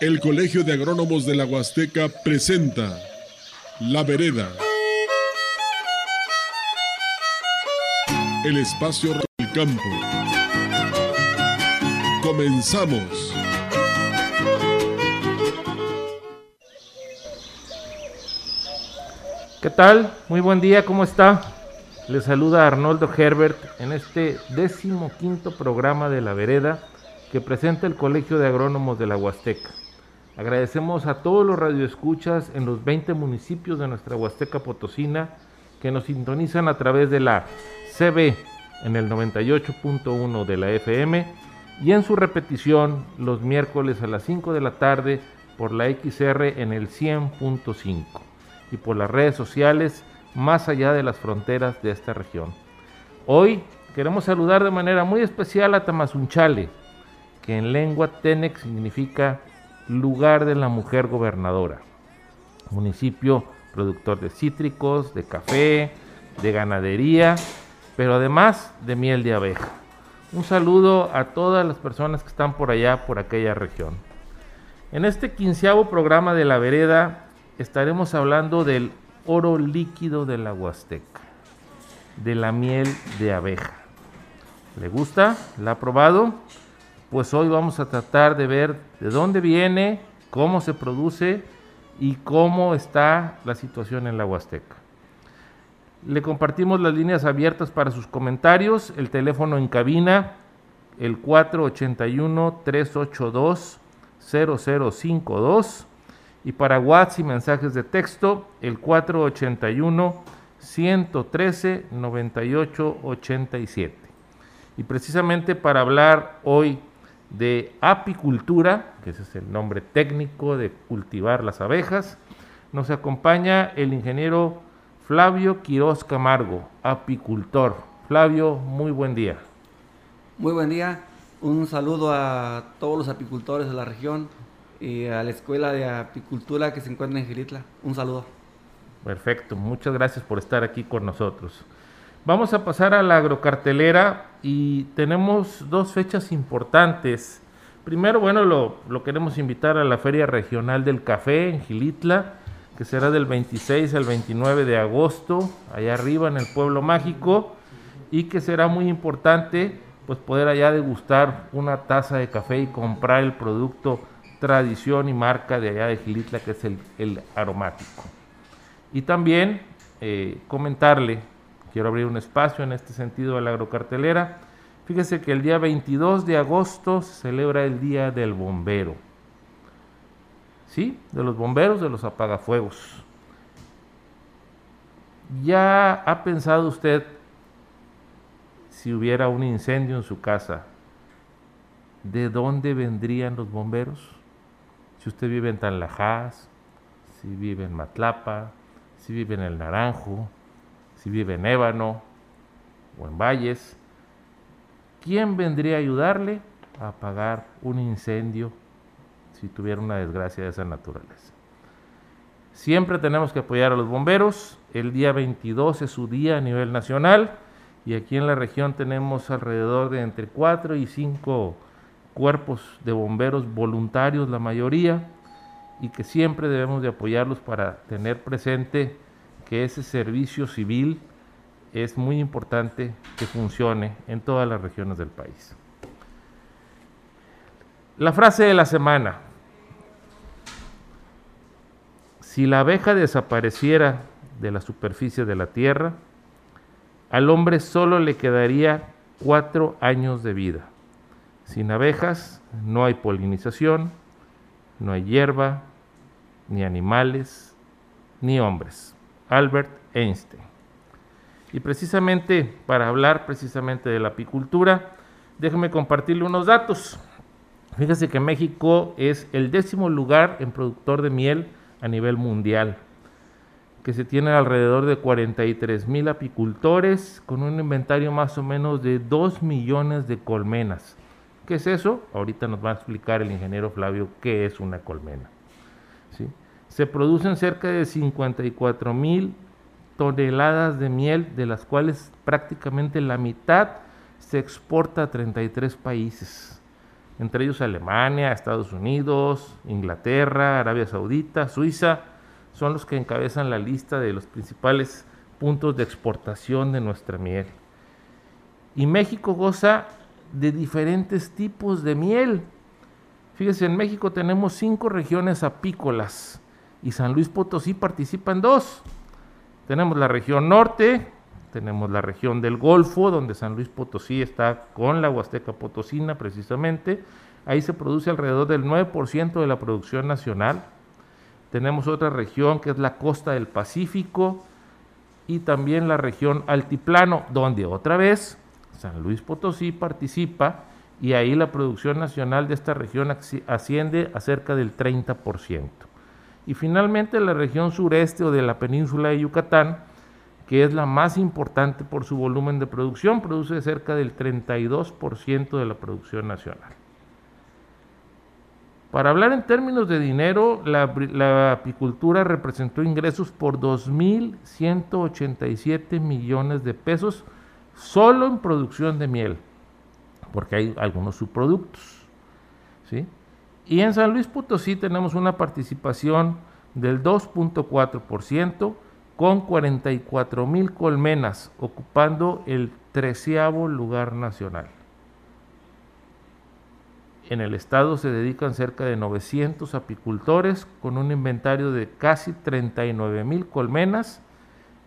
El Colegio de Agrónomos de la Huasteca presenta La Vereda. El espacio del campo. Comenzamos. ¿Qué tal? Muy buen día, ¿cómo está? Le saluda Arnoldo Herbert en este décimo quinto programa de La Vereda que presenta el Colegio de Agrónomos de la Huasteca. Agradecemos a todos los radioescuchas en los 20 municipios de nuestra Huasteca Potosina que nos sintonizan a través de la CB en el 98.1 de la FM y en su repetición los miércoles a las 5 de la tarde por la XR en el 100.5 y por las redes sociales más allá de las fronteras de esta región. Hoy queremos saludar de manera muy especial a Tamazunchale, que en lengua Tenec significa lugar de la mujer gobernadora. Municipio productor de cítricos, de café, de ganadería, pero además de miel de abeja. Un saludo a todas las personas que están por allá, por aquella región. En este quinceavo programa de la vereda estaremos hablando del oro líquido de la Huasteca, de la miel de abeja. ¿Le gusta? ¿La ha probado? Pues hoy vamos a tratar de ver de dónde viene, cómo se produce y cómo está la situación en la Huasteca. Le compartimos las líneas abiertas para sus comentarios, el teléfono en cabina, el 481-382-0052 y para WhatsApp y mensajes de texto, el 481-113-9887. Y precisamente para hablar hoy de apicultura, que ese es el nombre técnico de cultivar las abejas, nos acompaña el ingeniero Flavio Quiroz Camargo, apicultor. Flavio, muy buen día. Muy buen día. Un saludo a todos los apicultores de la región y a la Escuela de Apicultura que se encuentra en Gilitla. Un saludo. Perfecto, muchas gracias por estar aquí con nosotros. Vamos a pasar a la agrocartelera y tenemos dos fechas importantes. Primero, bueno, lo, lo, queremos invitar a la Feria Regional del Café en Gilitla, que será del 26 al 29 de agosto, allá arriba en el Pueblo Mágico, y que será muy importante pues poder allá degustar una taza de café y comprar el producto tradición y marca de allá de Gilitla, que es el, el aromático. Y también eh, comentarle quiero abrir un espacio en este sentido a la agrocartelera. Fíjese que el día 22 de agosto se celebra el Día del Bombero. ¿Sí? De los bomberos, de los apagafuegos. ¿Ya ha pensado usted si hubiera un incendio en su casa? ¿De dónde vendrían los bomberos? Si usted vive en Tanlajas, si vive en Matlapa, si vive en El Naranjo, si vive en Ébano o en Valles, ¿quién vendría a ayudarle a apagar un incendio si tuviera una desgracia de esa naturaleza? Siempre tenemos que apoyar a los bomberos. El día 22 es su día a nivel nacional y aquí en la región tenemos alrededor de entre 4 y 5 cuerpos de bomberos voluntarios, la mayoría, y que siempre debemos de apoyarlos para tener presente que ese servicio civil es muy importante que funcione en todas las regiones del país. La frase de la semana. Si la abeja desapareciera de la superficie de la tierra, al hombre solo le quedaría cuatro años de vida. Sin abejas no hay polinización, no hay hierba, ni animales, ni hombres. Albert Einstein. Y precisamente para hablar precisamente de la apicultura, déjeme compartirle unos datos. Fíjese que México es el décimo lugar en productor de miel a nivel mundial, que se tiene alrededor de 43 mil apicultores con un inventario más o menos de 2 millones de colmenas. ¿Qué es eso? Ahorita nos va a explicar el ingeniero Flavio qué es una colmena. Se producen cerca de 54 mil toneladas de miel, de las cuales prácticamente la mitad se exporta a 33 países. entre ellos Alemania, Estados Unidos, Inglaterra, Arabia Saudita, Suiza, son los que encabezan la lista de los principales puntos de exportación de nuestra miel. Y México goza de diferentes tipos de miel. Fíjese, en México tenemos cinco regiones apícolas y San Luis Potosí participa en dos. Tenemos la región norte, tenemos la región del Golfo, donde San Luis Potosí está con la Huasteca Potosina precisamente. Ahí se produce alrededor del 9% de la producción nacional. Tenemos otra región que es la costa del Pacífico y también la región altiplano, donde otra vez San Luis Potosí participa y ahí la producción nacional de esta región asciende a cerca del 30%. Y finalmente la región sureste o de la península de Yucatán, que es la más importante por su volumen de producción, produce cerca del 32% de la producción nacional. Para hablar en términos de dinero, la, apicultura representó ingresos por 2.187 millones de pesos solo en producción de miel, porque hay algunos subproductos. ¿sí? Y en San Luis Potosí tenemos una participación del 2.4% con 44 mil colmenas, ocupando el treceavo lugar nacional. En el estado se dedican cerca de 900 apicultores con un inventario de casi 39 mil colmenas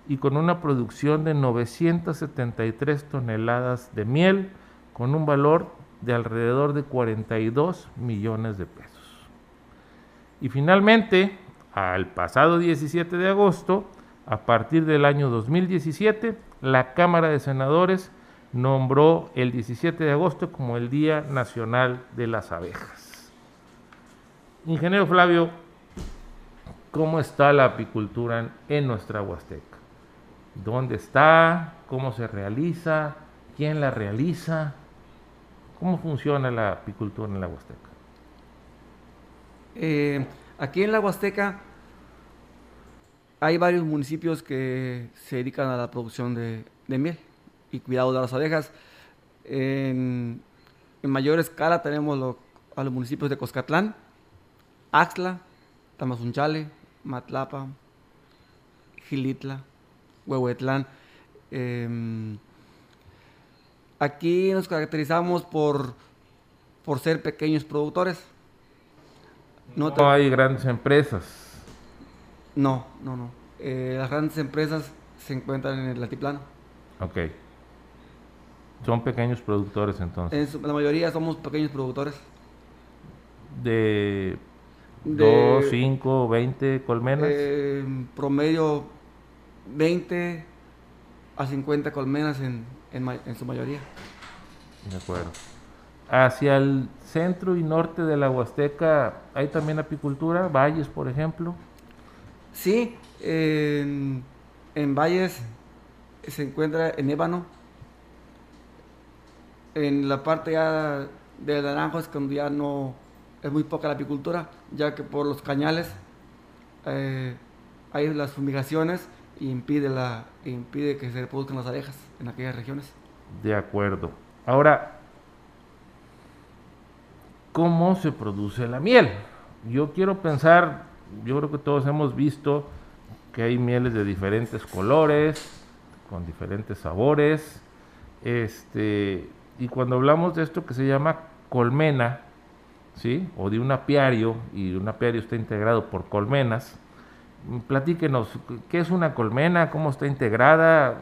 y con una producción de 973 toneladas de miel con un valor de alrededor de 42 millones de pesos. Y finalmente, al pasado 17 de agosto, a partir del año 2017, la Cámara de Senadores nombró el 17 de agosto como el Día Nacional de las Abejas. Ingeniero Flavio, ¿cómo está la apicultura en nuestra Huasteca? ¿Dónde está? ¿Cómo se realiza? ¿Quién la realiza? ¿Cómo funciona la apicultura en la Huasteca? Eh, aquí en la Huasteca hay varios municipios que se dedican a la producción de, miel y cuidado de las abejas. En, mayor escala tenemos a los municipios de Coscatlán, Axla, Tamazunchale, Matlapa, Gilitla, Huehuetlán. Em, Aquí nos caracterizamos por, por ser pequeños productores. No, hay grandes empresas. No, no, no. Eh, las grandes empresas se encuentran en el altiplano. Ok. Son pequeños productores entonces. En la mayoría somos pequeños productores. De, de 2, 5, 20 colmenas. Eh, promedio 20 a 50 colmenas en, en, su mayoría. De acuerdo. Hacia el centro y norte de la Huasteca, ¿hay también apicultura? ¿Valles, por ejemplo? Sí, en, Valles se encuentra en ébano. En la parte ya de naranjo es cuando ya no es muy poca la apicultura, ya que por los cañales eh, hay las fumigaciones impide, la, impide que se reproduzcan las abejas en aquellas regiones. De acuerdo. Ahora, ¿cómo se produce la miel? Yo quiero pensar, yo creo que todos hemos visto que hay mieles de diferentes colores, con diferentes sabores, este, y cuando hablamos de esto que se llama colmena, ¿sí? O de un apiario, y un apiario está integrado por colmenas, platíquenos, ¿qué es una colmena? ¿Cómo está integrada?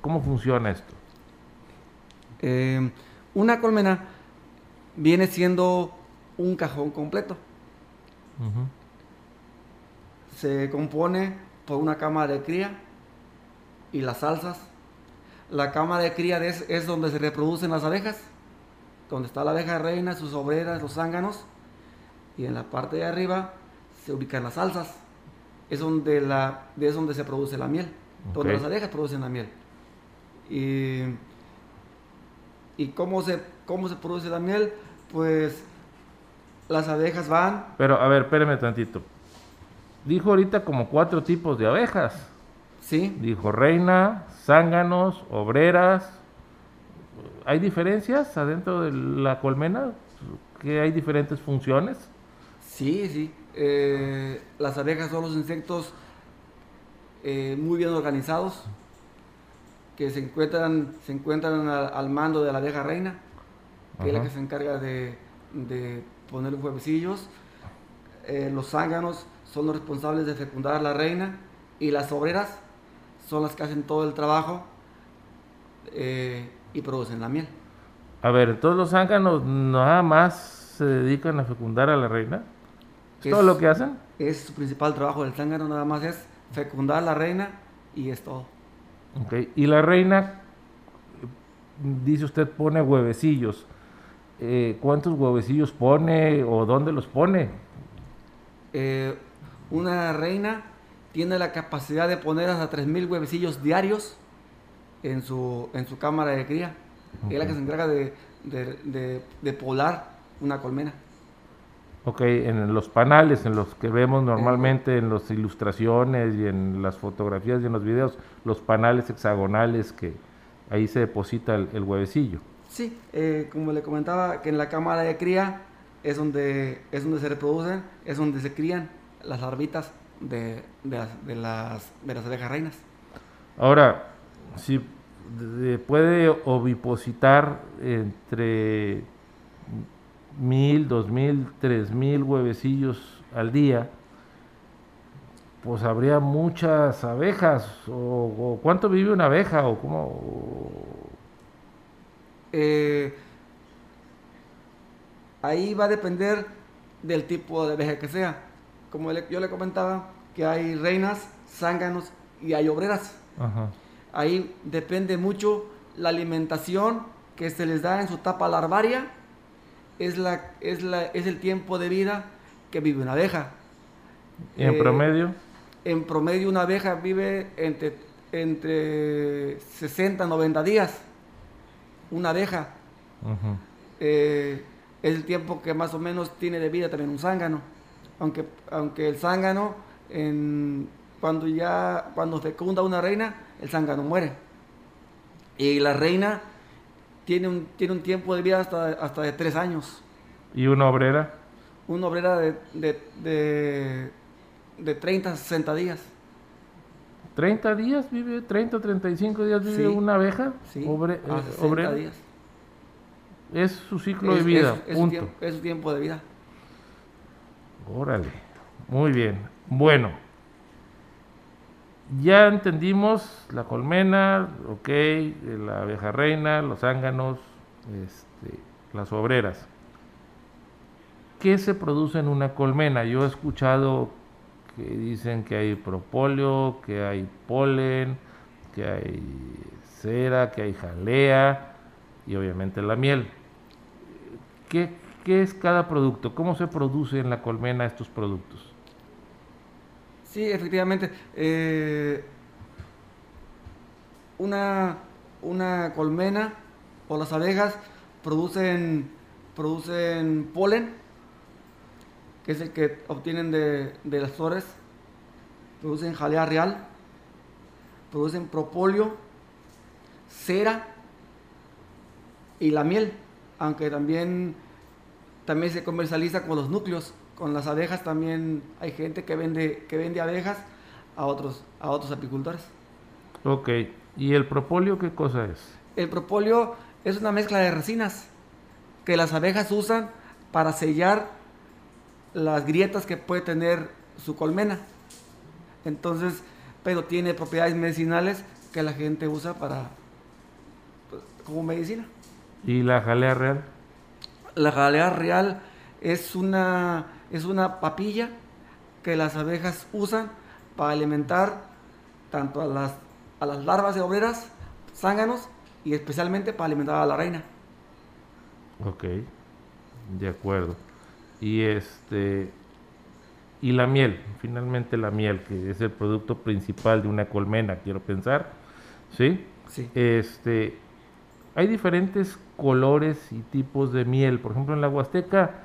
¿Cómo funciona esto? Eh, una colmena viene siendo un cajón completo. Se compone por una cama de cría y las salsas. La cama de cría es, es, donde se reproducen las abejas, donde está la abeja reina, sus obreras, los zánganos. Y en la parte de arriba se ubican las salsas es donde, la, es donde se produce la miel, donde las abejas producen la miel. Y, y cómo, se, cómo se produce la miel, pues las abejas van... Pero a ver, espéreme tantito. Dijo ahorita como cuatro tipos de abejas. Sí. Dijo reina, zánganos, obreras. ¿Hay diferencias adentro de la colmena? que hay diferentes funciones. Sí, sí. Eh, las abejas son los insectos eh, muy bien organizados que se encuentran, se encuentran al, mando de la abeja reina, que es la que se encarga de, de poner los huevecillos. Eh, los zánganos son los responsables de fecundar a la reina y las obreras son las que hacen todo el trabajo y producen la miel. A ver, entonces los zánganos nada más se dedican a fecundar a la reina. ¿Es todo lo que hacen? Es su principal trabajo del zángano, nada más es fecundar a la reina y es todo. Ok, y la reina, dice usted, pone huevecillos. Eh, ¿Cuántos huevecillos pone o dónde los pone? Eh, una reina tiene la capacidad de poner hasta 3.000 huevecillos diarios en su, en su cámara de cría. Es la que se encarga de, de, poblar una colmena. Ok, en los panales, en los que vemos normalmente en las ilustraciones y en las fotografías y en los videos, los panales hexagonales que ahí se deposita el, huevecillo. Sí, eh, como le comentaba, que en la cámara de cría es donde, es donde se reproducen, es donde se crían las larvitas de, de, las, de, las, de las abejas reinas. Ahora, si puede ovipositar entre mil, dos mil, tres mil huevecillos al día, pues habría muchas abejas. ¿O, cuánto vive una abeja? ¿O cómo? Eh, ahí va a depender del tipo de abeja que sea. Como yo le comentaba, que hay reinas, zánganos y hay obreras. Ajá. Ahí depende mucho la alimentación que se les da en su etapa larvaria, es, la, es, la, es el tiempo de vida que vive una abeja. ¿Y en eh, promedio? En promedio una abeja vive entre, entre 60 y 90 días. Una abeja. Eh, es el tiempo que más o menos tiene de vida también un zángano. Aunque, aunque el zángano, en, cuando ya cuando fecunda una reina, el zángano muere. Y la reina tiene un, tiene un tiempo de vida hasta, hasta de tres años. ¿Y una obrera? Una obrera de, de, de, 30 a 60 días. ¿30 días vive? ¿30 35 días vive una abeja? Sí, Obre, eh, días. Es su ciclo de vida, es, Su tiempo, es su tiempo de vida. Órale, muy bien. Bueno, ya entendimos la colmena, ok, la abeja reina, los zánganos, este, las obreras. ¿Qué se produce en una colmena? Yo he escuchado que dicen que hay propóleo, que hay polen, que hay cera, que hay jalea y obviamente la miel. ¿Qué, qué es cada producto? ¿Cómo se produce en la colmena estos productos? Sí, efectivamente. Eh, una, una colmena o las abejas producen, producen polen, que es el que obtienen de, las flores, producen jalea real, producen propóleo, cera y la miel, aunque también, también se comercializa con los núcleos con las abejas también hay gente que vende, que vende abejas a otros, a otros apicultores. Ok, ¿y el propóleo qué cosa es? El propóleo es una mezcla de resinas que las abejas usan para sellar las grietas que puede tener su colmena. Entonces, pero tiene propiedades medicinales que la gente usa para pues, como medicina. ¿Y la jalea real? La jalea real es una es una papilla que las abejas usan para alimentar tanto a las, a las larvas de obreras, zánganos, y especialmente para alimentar a la reina. Ok, de acuerdo. Y este y la miel, finalmente la miel, que es el producto principal de una colmena, quiero pensar. ¿Sí? Sí. Este hay diferentes colores y tipos de miel. Por ejemplo, en la Huasteca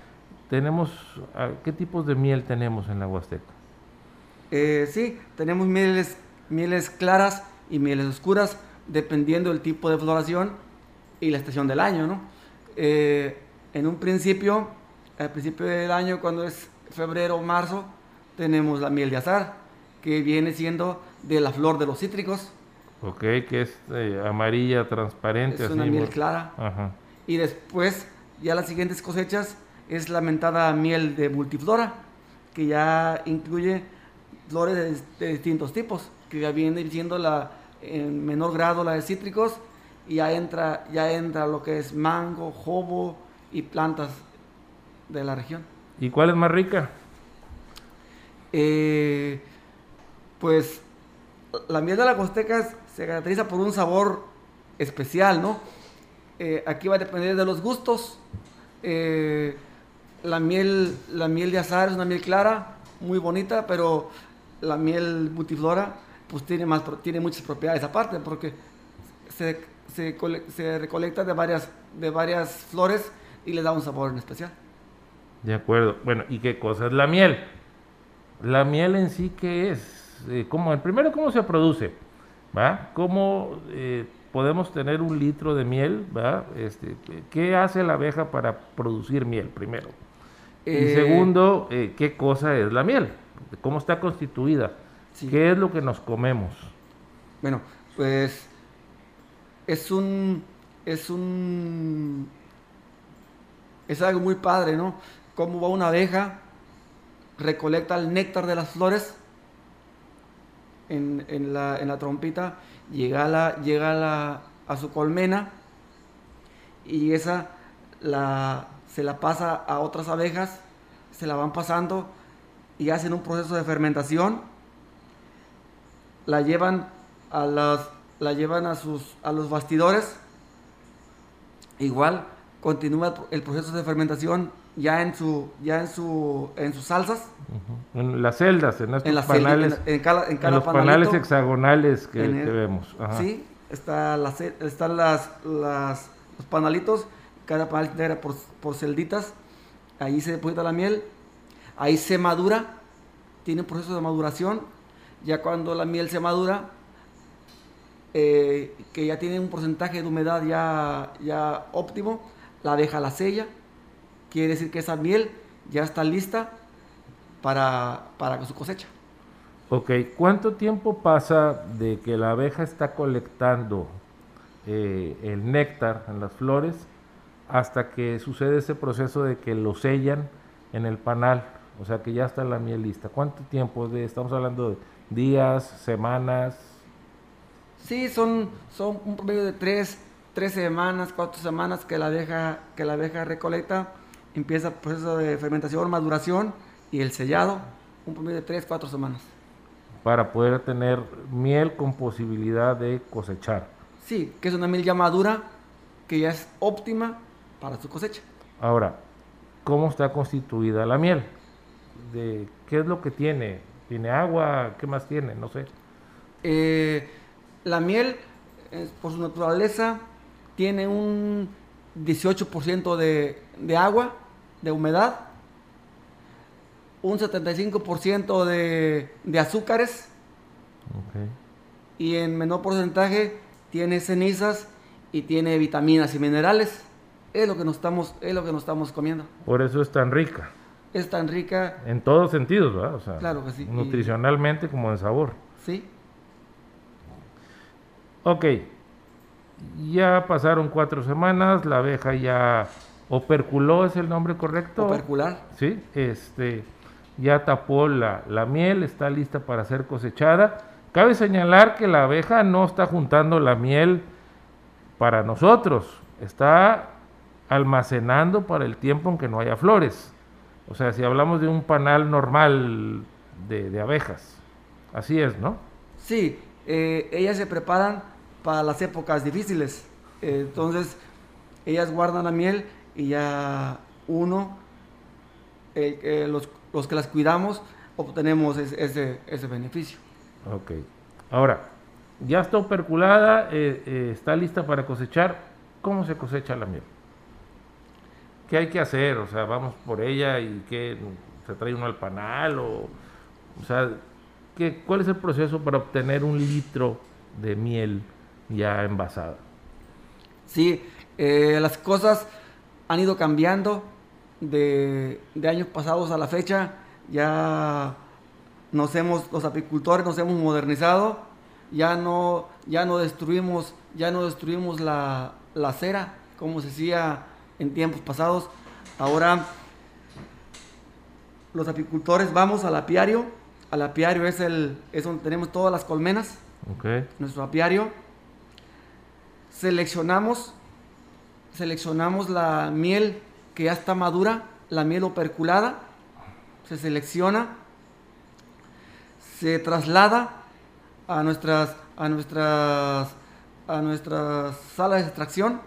tenemos, ah, ¿qué tipos de miel tenemos en la Huasteca? Eh, sí, tenemos mieles, mieles claras y mieles oscuras, dependiendo del tipo de floración y la estación del año, ¿no? Eh, en un principio, al principio del año, cuando es febrero o marzo, tenemos la miel de azar, que viene siendo de la flor de los cítricos. Ok, que es eh, amarilla, transparente. Es una miel clara. Ajá. Y después, ya las siguientes cosechas, es la mentada miel de multiflora, que ya incluye flores de, de distintos tipos, que ya viene siendo la, en menor grado la de cítricos, y ya entra, ya entra lo que es mango, jobo y plantas de la región. ¿Y cuál es más rica? Eh, pues la miel de la Huasteca se caracteriza por un sabor especial, ¿no? Eh, aquí va a depender de los gustos. Eh, la, miel, la miel de azar es una miel clara, muy bonita, pero la miel multiflora pues tiene, más, tiene muchas propiedades aparte, porque se, se, se recolecta de varias, de varias flores y le da un sabor en especial. De acuerdo. Bueno, ¿y qué cosa la miel? La miel en sí, ¿qué es? Eh, ¿cómo, primero, ¿cómo se produce? ¿Va? ¿Cómo eh, podemos tener un litro de miel? ¿Va? Este, ¿Qué hace la abeja para producir miel, primero? Y Eh, segundo, eh, ¿qué cosa es la miel? ¿Cómo está constituida? Sí. ¿Qué es lo que nos comemos? Bueno, pues es un es un es algo muy padre, ¿no? Cómo va una abeja, recolecta el néctar de las flores en, en la, en la trompita, llega, a, la, llega a, la- a su colmena y esa la, se la pasa a otras abejas, se la van pasando y hacen un proceso de fermentación la llevan a las la llevan a sus a los bastidores igual continúa el pro- el proceso de fermentación ya en su ya en su en sus salsas. En las celdas, en estos en las panales, en, en cada, en en cada los panales hexagonales que, el- que vemos. Ajá. sí está la ce- están las, las los panalitos cada panal integra por, por celditas ahí se deposita la miel ahí se madura tiene un proceso de maduración ya cuando la miel se madura eh, que ya tiene un porcentaje de humedad ya, ya óptimo la abeja la sella quiere decir que esa miel ya está lista para, para su cosecha. Ok, ¿cuánto tiempo pasa de que la abeja está colectando eh, el néctar en las flores hasta que sucede ese proceso de que lo sellan en el panal? O sea, que ya está la miel lista. ¿Cuánto tiempo? De, estamos hablando de días, semanas. Sí, son, son un promedio de tres, tres semanas, cuatro semanas que la abeja, que la abeja recolecta, empieza el proceso de fermentación, maduración y el sellado, un promedio de tres, cuatro semanas. para poder tener miel con posibilidad de cosechar. Sí, que es una miel ya madura, que ya es óptima para su cosecha. Ahora, ¿cómo está constituida la miel? De, ¿Qué es lo que tiene? ¿Tiene agua? ¿Qué más tiene? No sé. Eh, la miel, eh, por su naturaleza, tiene un 18% de, de agua, de humedad, un 75% de, de azúcares Ok. y en menor porcentaje tiene cenizas y tiene vitaminas y minerales. Es lo que nos estamos, es lo que nos estamos comiendo. Por eso es tan rica. Es tan rica, En todos sentidos, ¿verdad? O sea, Claro que sí. Y- Nutricionalmente como en sabor. ¿sí? Ok. Ya pasaron cuatro semanas, la abeja ya operculó, ¿es el nombre correcto? Opercular. Sí, este, ya tapó la, la miel, está lista para ser cosechada. Cabe señalar que la abeja no está juntando la miel para nosotros, está almacenando para el tiempo en que no haya flores. O sea, si hablamos de un panal normal de, de abejas, así es, ¿no? Sí, eh, ellas se preparan para las épocas difíciles. Eh, entonces, ellas guardan la miel y ya uno, eh, los, los que las cuidamos, obtenemos es- ese, ese beneficio. Ok. Ahora, ya está operculada, eh, está lista para cosechar. ¿Cómo se cosecha la miel? ¿Qué hay que hacer? O sea, vamos por ella y qué se trae uno al panal o, o sea, ¿qué, ¿cuál es el proceso para obtener un litro de miel ya envasada? Sí, eh, las cosas han ido cambiando de, de años pasados a la fecha, ya nos hemos, los apicultores nos hemos modernizado, ya no, ya no destruimos, ya no destruimos la, la cera, como se hacía en tiempos pasados. Ahora los apicultores vamos al apiario. Al apiario es, el, es donde tenemos todas las colmenas. Nuestro apiario. Seleccionamos, seleccionamos la miel que ya está madura, la miel operculada. Se selecciona, se traslada a nuestras, a nuestras, a nuestras salas de extracción.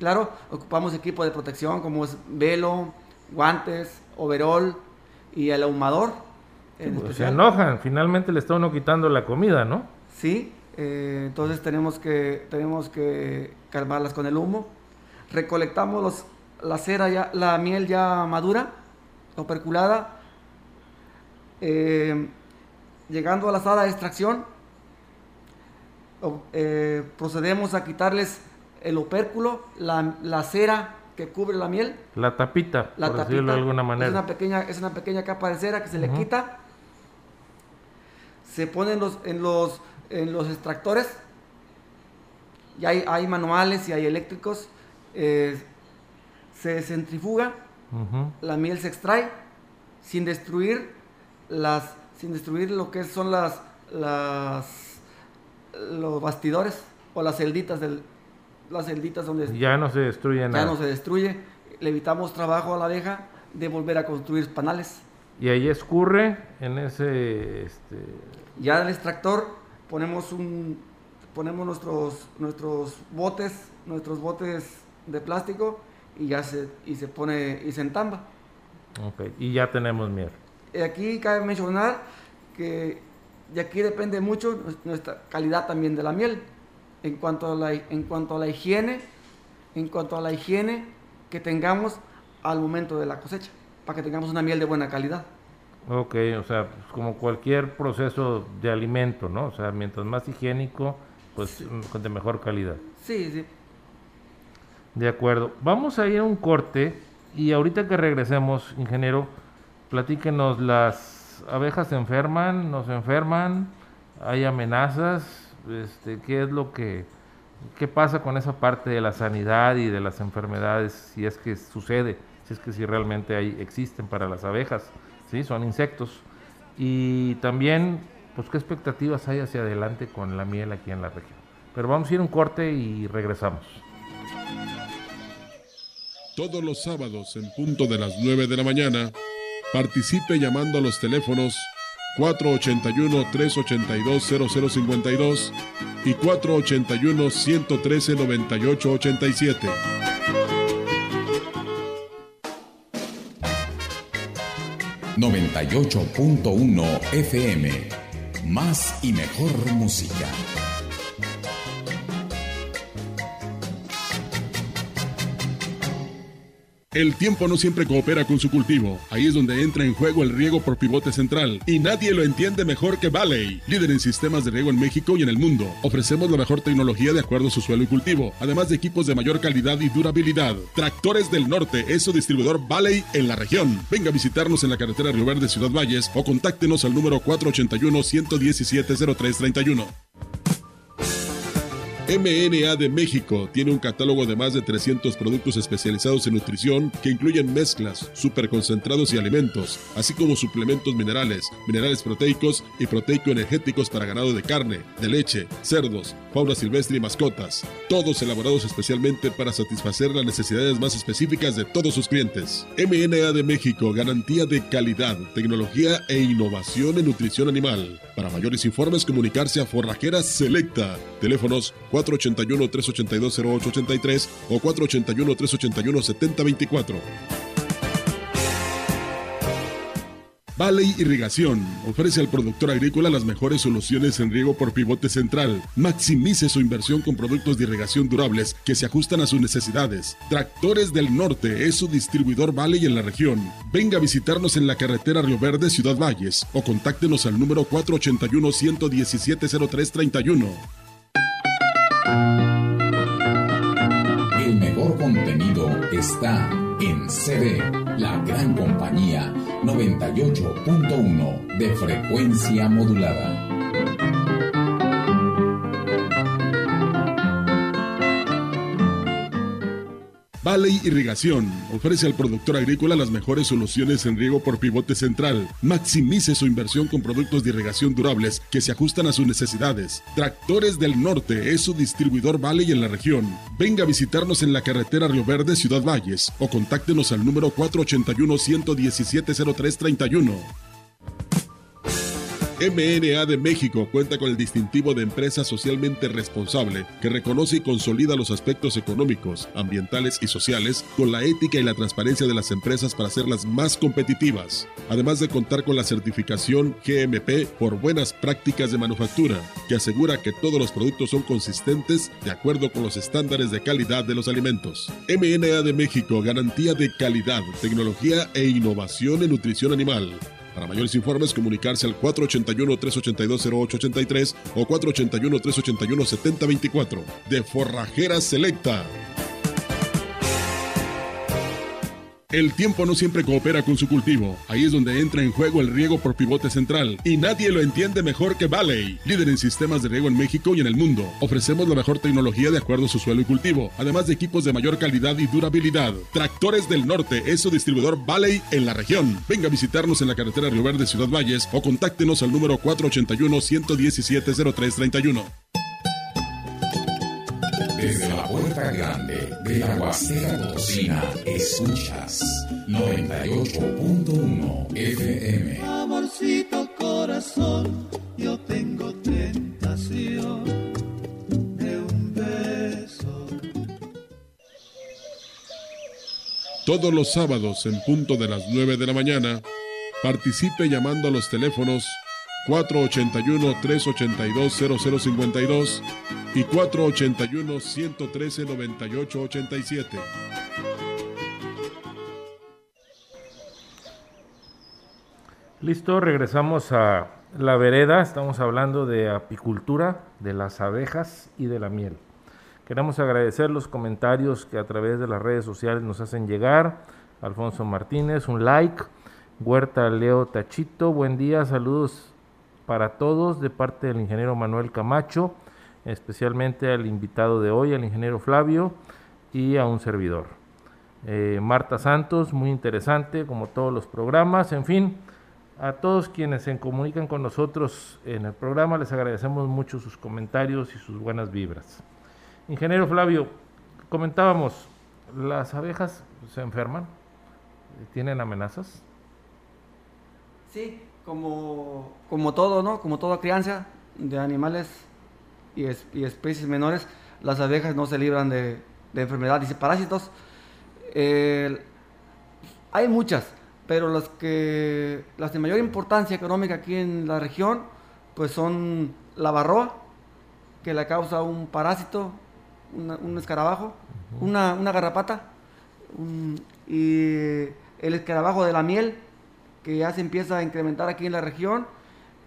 Claro, ocupamos equipo de protección como es velo, guantes, overol y el ahumador. Pues, se enojan, finalmente le está uno quitando la comida, ¿no? Sí, eh, entonces tenemos que, tenemos que calmarlas con el humo. Recolectamos los, la cera, ya, la miel ya madura, o perculada. Eh, llegando a la sala de extracción, eh, procedemos a quitarles el opérculo, la, la cera que cubre la miel. La tapita, la por decirlo de alguna manera. Es una pequeña, es una pequeña capa de cera que se le quita. Se pone en los, en los, en los extractores. Y hay, hay manuales y hay eléctricos. Eh, se centrifuga. La miel se extrae sin destruir las sin destruir lo que son las las los bastidores o las celditas del, las celditas donde... Ya no se destruye nada. Ya no se destruye. Le evitamos trabajo a la abeja de volver a construir panales. Y ahí escurre en ese... Este... Ya el extractor ponemos un ponemos nuestros nuestros botes nuestros botes de plástico y ya se y se pone y se entamba ok y ya tenemos miel aquí cabe mencionar que de aquí depende mucho nuestra calidad también de la miel en cuanto a la, en cuanto a la higiene, en cuanto a la higiene que tengamos al momento de la cosecha, para que tengamos una miel de buena calidad. Ok, o sea, pues, como cualquier proceso de alimento, ¿no? O sea, mientras más higiénico, pues de mejor calidad. Sí, sí. De acuerdo. Vamos a ir a un corte y ahorita que regresemos, ingeniero, platíquenos, las abejas se enferman, no se enferman, hay amenazas, este, qué es lo que, qué pasa con esa parte de la sanidad y de las enfermedades, si es que sucede, si es que si realmente hay, existen para las abejas, ¿sí? son insectos. Y también, pues qué expectativas hay hacia adelante con la miel aquí en la región. Pero vamos a ir un corte y regresamos. Todos los sábados en punto de las 9 de la mañana, participe llamando a los teléfonos 481-382-0052 y 481-113-9887. ...98.1 FM... ...más y mejor música... El tiempo no siempre coopera con su cultivo. Ahí es donde entra en juego el riego por pivote central. Y nadie lo entiende mejor que Valley, líder en sistemas de riego en México y en el mundo. Ofrecemos la mejor tecnología de acuerdo a su suelo y cultivo, además de equipos de mayor calidad y durabilidad. Tractores del Norte es su distribuidor Valley en la región. Venga a visitarnos en la carretera Río Verde Ciudad Valles o contáctenos al número 481 117 0331. MNA de México tiene un catálogo de más de 300 productos especializados en nutrición que incluyen mezclas, superconcentrados y alimentos, así como suplementos minerales, minerales proteicos y proteico-energéticos para ganado de carne, de leche, cerdos, fauna silvestre y mascotas, todos elaborados especialmente para satisfacer las necesidades más específicas de todos sus clientes. MNA de México, garantía de calidad, tecnología e innovación en nutrición animal. Para mayores informes, comunicarse a Forrajera Selecta. Teléfonos 481-382-0883 o 481-381-7024. Valley Irrigación ofrece al productor agrícola las mejores soluciones en riego por pivote central. Maximice su inversión con productos de irrigación durables que se ajustan a sus necesidades. Tractores del Norte es su distribuidor Valley en la región. Venga a visitarnos en la carretera Río Verde, Ciudad Valles o contáctenos al número 481 117 0331. El mejor contenido está en CD, la gran compañía 98.1 de frecuencia modulada. Valley Irrigación ofrece al productor agrícola las mejores soluciones en riego por pivote central. Maximice su inversión con productos de irrigación durables que se ajustan a sus necesidades. Tractores del Norte es su distribuidor Valley en la región. Venga a visitarnos en la carretera Río Verde, Ciudad Valles o contáctenos al número 481 117 0331. MNA de México cuenta con el distintivo de empresa socialmente responsable que reconoce y consolida los aspectos económicos, ambientales y sociales con la ética y la transparencia de las empresas para hacerlas más competitivas, además de contar con la certificación GMP por buenas prácticas de manufactura, que asegura que todos los productos son consistentes de acuerdo con los estándares de calidad de los alimentos. MNA de México, garantía de calidad, tecnología e innovación en nutrición animal. Para mayores informes, comunicarse al 481-382-0883 o 481-381-7024 de Forrajera Selecta. El tiempo no siempre coopera con su cultivo. Ahí es donde entra en juego el riego por pivote central. Y nadie lo entiende mejor que Valley, líder en sistemas de riego en México y en el mundo. Ofrecemos la mejor tecnología de acuerdo a su suelo y cultivo, además de equipos de mayor calidad y durabilidad. Tractores del Norte es su distribuidor Valley en la región. Venga a visitarnos en la carretera Río Verde Ciudad Valles o contáctenos al número 481 117 0331. Desde la puerta grande de la Huasteca Potosina, escuchas 98.1 FM. Amorcito corazón, yo tengo tentación de un beso. Todos los sábados en punto de las 9 de la mañana, participe llamando a los teléfonos 481-382-0052 y 481-113-9887. Listo, regresamos a la vereda. Estamos hablando de apicultura, de las abejas y de la miel. Queremos agradecer los comentarios que a través de las redes sociales nos hacen llegar. Alfonso Martínez, un like. Huerta Leo Tachito, buen día, saludos para todos de parte del ingeniero Manuel Camacho, especialmente al invitado de hoy, al ingeniero Flavio y a un servidor. Eh, Marta Santos, muy interesante, como todos los programas, en fin, a todos quienes se comunican con nosotros en el programa, les agradecemos mucho sus comentarios y sus buenas vibras. Ingeniero Flavio, comentábamos, las abejas se enferman, tienen amenazas. Sí, como, como todo, ¿no? Como toda crianza de animales y, es- y especies menores, las abejas no se libran de, de enfermedades y parásitos. Eh, hay muchas, pero las que las de mayor importancia económica aquí en la región, pues son la barroa, que la causa un parásito, una- un escarabajo, una, una garrapata, un- y el escarabajo de la miel, que ya se empieza a incrementar aquí en la región,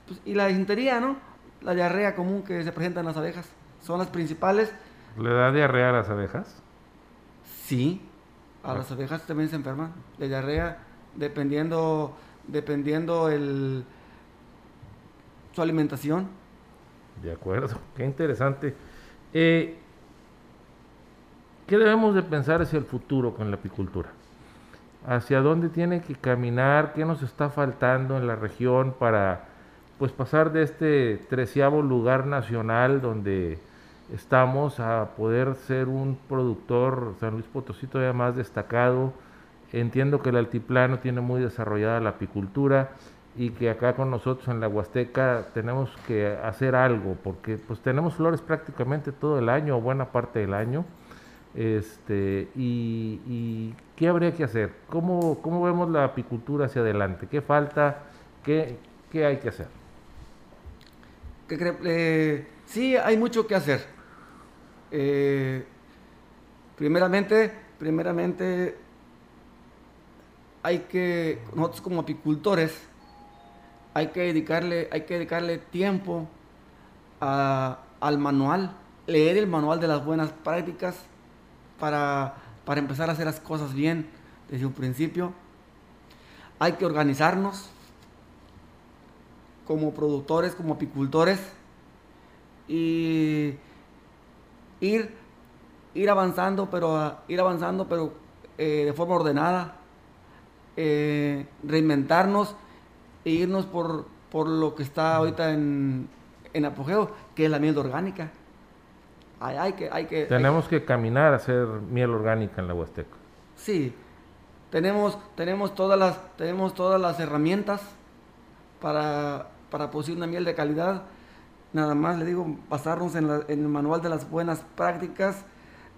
pues, y la disentería, ¿no? La diarrea común que se presenta en las abejas. Son las principales. ¿Le da diarrea a las abejas? Sí, a las abejas también se enferman de diarrea, dependiendo, dependiendo el, su alimentación. De acuerdo, qué interesante. Eh, ¿Qué debemos de pensar hacia el futuro con la apicultura? ¿Hacia dónde tiene que caminar? ¿Qué nos está faltando en la región para pues pasar de este treceavo lugar nacional donde estamos a poder ser un productor San Luis Potosí todavía más destacado? Entiendo que el altiplano tiene muy desarrollada la apicultura y que acá con nosotros en la Huasteca tenemos que hacer algo porque pues tenemos flores prácticamente todo el año o buena parte del año este y, qué habría que hacer cómo, cómo vemos la apicultura hacia adelante qué falta qué, qué hay que hacer ¿Qué? Eh, sí, hay mucho que hacer. Eh, primeramente, primeramente, hay que, nosotros como apicultores, hay que dedicarle, hay que dedicarle tiempo al manual, leer el manual de las buenas prácticas para, para empezar a hacer las cosas bien. desde un principio. Hay que organizarnos como productores, como apicultores y ir, ir avanzando, pero ir avanzando, pero eh, de forma ordenada, eh, reinventarnos e irnos por, por lo que está ahorita en, en apogeo, que es la miel orgánica. Hay, hay que, hay que, Tenemos que caminar a hacer miel orgánica en la Huasteca. Sí, tenemos, tenemos, todas las, tenemos todas las herramientas para, para producir una miel de calidad. Nada más le digo, basarnos en, la- en el manual de las buenas prácticas,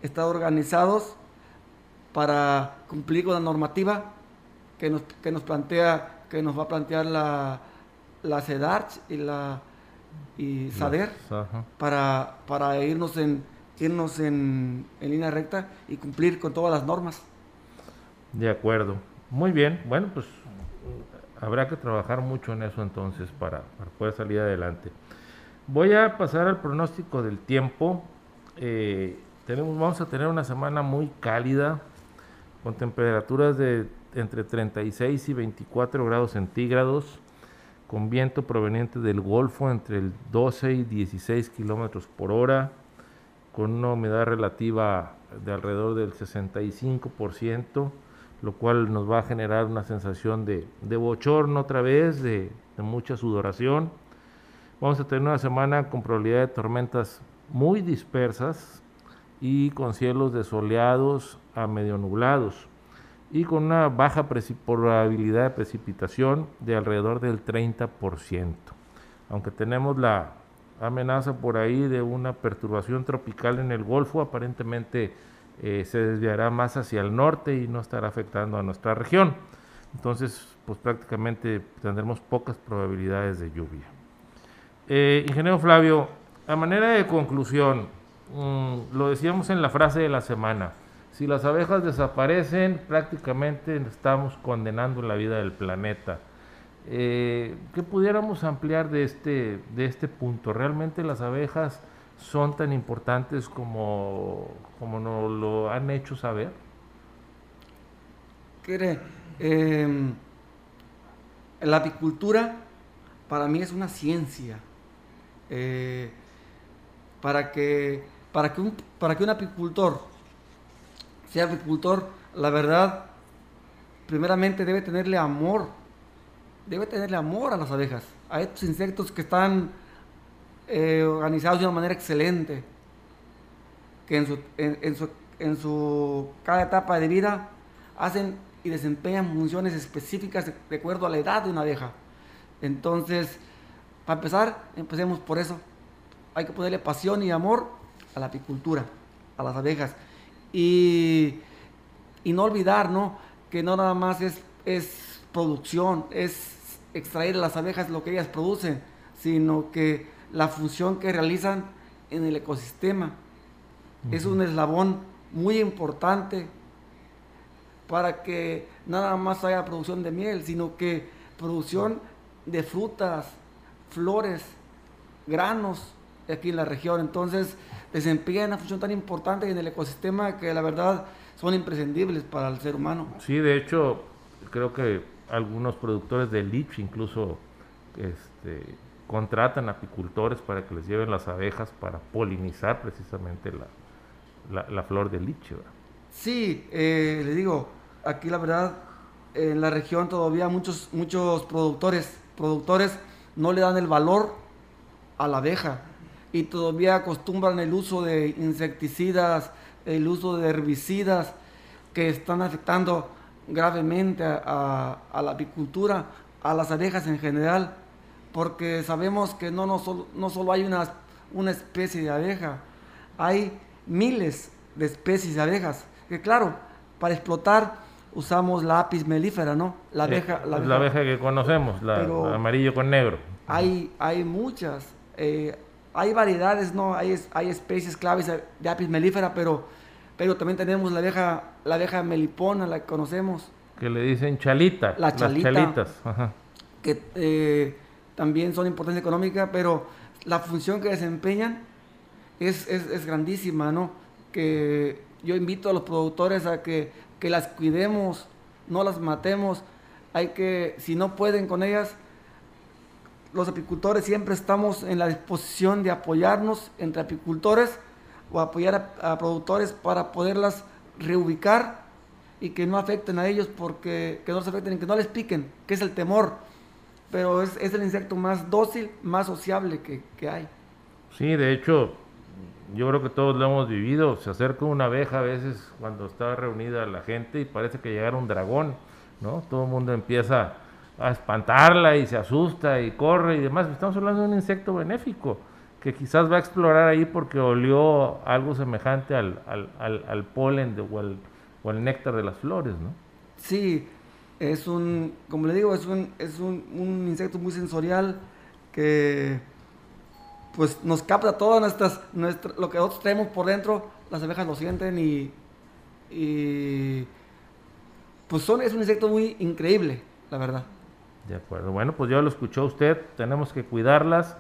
estar organizados para cumplir con la normativa que nos, que nos plantea, que nos va a plantear la, la CEDARCH y la y SADER para, para irnos en irnos en, en línea recta y cumplir con todas las normas. De acuerdo. Muy bien. Bueno, pues habrá que trabajar mucho en eso entonces para, para poder salir adelante. Voy a pasar al pronóstico del tiempo. Eh, tenemos, vamos a tener una semana muy cálida, con temperaturas de entre 36 y 24 grados centígrados, con viento proveniente del Golfo entre el 12 y 16 kilómetros por hora, con una humedad relativa de alrededor del 65%, lo cual nos va a generar una sensación de, de bochorno otra vez, de, de mucha sudoración. Vamos a tener una semana con probabilidad de tormentas muy dispersas y con cielos desoleados a medio nublados y con una baja probabilidad de precipitación de alrededor del 30%. Aunque tenemos la amenaza por ahí de una perturbación tropical en el Golfo, aparentemente eh, se desviará más hacia el norte y no estará afectando a nuestra región. Entonces, pues prácticamente tendremos pocas probabilidades de lluvia. Eh, ingeniero Flavio, a manera de conclusión, mm, lo decíamos en la frase de la semana, si las abejas desaparecen, prácticamente estamos condenando la vida del planeta. Eh, ¿Qué pudiéramos ampliar de este, de este punto? ¿Realmente las abejas son tan importantes como, como nos lo han hecho saber? Eh, la apicultura para mí es una ciencia. Eh, para, que, para, que un, para que un apicultor sea apicultor, la verdad, primeramente debe tenerle amor. Debe tenerle amor a las abejas, a estos insectos que están eh, organizados de una manera excelente, que en su, cada etapa de vida hacen y desempeñan funciones específicas de acuerdo a la edad de una abeja. Entonces, para empezar, empecemos por eso. Hay que ponerle pasión y amor a la apicultura, a las abejas. Y, y no olvidar, ¿no? Que no nada más es, es producción, es extraer las abejas lo que ellas producen, sino que la función que realizan en el ecosistema es un eslabón muy importante para que nada más haya producción de miel, sino que producción de frutas, flores, granos aquí en la región. Entonces, desempeñan una función tan importante en el ecosistema que la verdad son imprescindibles para el ser humano. Sí, de hecho, creo que algunos productores de lich incluso este, contratan apicultores para que les lleven las abejas para polinizar precisamente la, la, la flor de lich. ¿verdad? Sí, eh, le digo, aquí la verdad, en la región todavía muchos, muchos productores, productores no le dan el valor a la abeja y todavía acostumbran el uso de insecticidas, el uso de herbicidas que están afectando gravemente a, la apicultura, a las abejas en general, porque sabemos que no, no, solo, no solo hay una, una especie de abeja, hay miles de especies de abejas, que claro, para explotar usamos la apis melífera, ¿no? La abeja, Eh, la abeja que conocemos, la, Pero- la amarillo con negro. hay, hay muchas, eh, hay variedades, ¿no? Hay, es- hay especies claves de de apis melífera, pero, pero también tenemos la abeja, la abeja melipona, la que conocemos, Que le dicen chalita. La las chalita. chalitas. ajá. que eh, también son de importancia económica, pero la función que desempeñan es, es, es grandísima, ¿no? Que yo invito a los productores a que, que las cuidemos, no las matemos. Hay que, si no pueden con ellas, los apicultores siempre estamos en la disposición de apoyarnos entre apicultores o apoyar a, a productores para poderlas reubicar y que no afecten a ellos porque que no se afecten y que no les piquen, que es el temor. Pero es, es el insecto más dócil, más sociable que, que hay. Sí, de hecho, yo creo que todos lo hemos vivido. Se acerca una abeja a veces cuando está reunida la gente y parece que llegara un dragón, ¿no? Todo el mundo empieza a espantarla y se asusta y corre y demás. Estamos hablando de un insecto benéfico que quizás va a explorar ahí porque olió algo semejante al, al, al, al polen de, o, o al néctar de las flores, ¿no? Sí, es un, como le digo, es un, es un, un insecto muy sensorial que pues nos capta todas nuestras, nuestra, lo que nosotros traemos por dentro, las abejas lo sienten y, y pues son, es un insecto muy increíble, la verdad. De acuerdo, bueno, pues ya lo escuchó usted, tenemos que cuidarlas,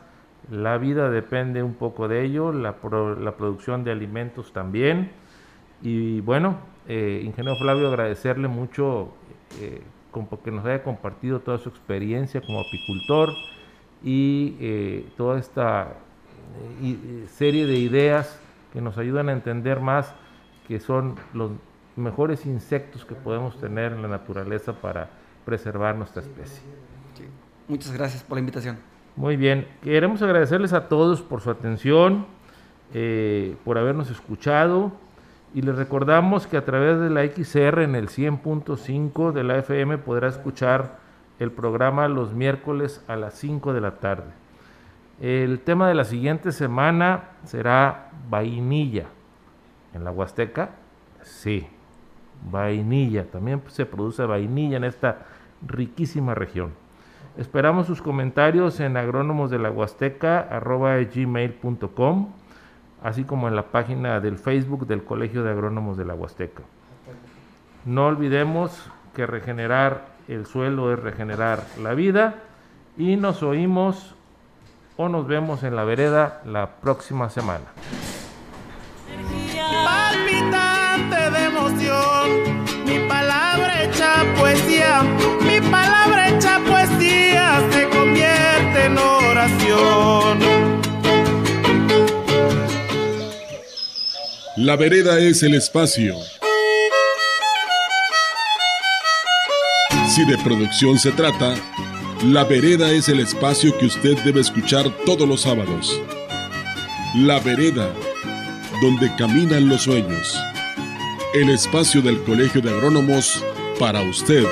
la vida depende un poco de ello, la, la producción de alimentos también. Y bueno, eh, ingeniero Flavio, agradecerle mucho eh, porque nos haya compartido toda su experiencia como apicultor y eh, toda esta serie de ideas que nos ayudan a entender más que son los mejores insectos que podemos tener en la naturaleza para preservar nuestra especie. Sí. Muchas gracias por la invitación. Muy bien, queremos agradecerles a todos por su atención, eh, por habernos escuchado y les recordamos que a través de la XR en el 100.5 de la FM podrá escuchar el programa los miércoles a las 5 de la tarde. El tema de la siguiente semana será vainilla. ¿En la Huasteca? Sí, vainilla. También se produce vainilla en esta riquísima región. Esperamos sus comentarios en agrónomos así como en la página del Facebook del Colegio de Agrónomos de la Huasteca. No olvidemos que regenerar el suelo es regenerar la vida y nos oímos o nos vemos en la vereda la próxima semana. Mi palabra hecha poesía se convierte en oración. La vereda es el espacio. Si de producción se trata, La vereda es el espacio que usted debe escuchar todos los sábados. La vereda, donde caminan los sueños. El espacio del Colegio de Agrónomos para usted.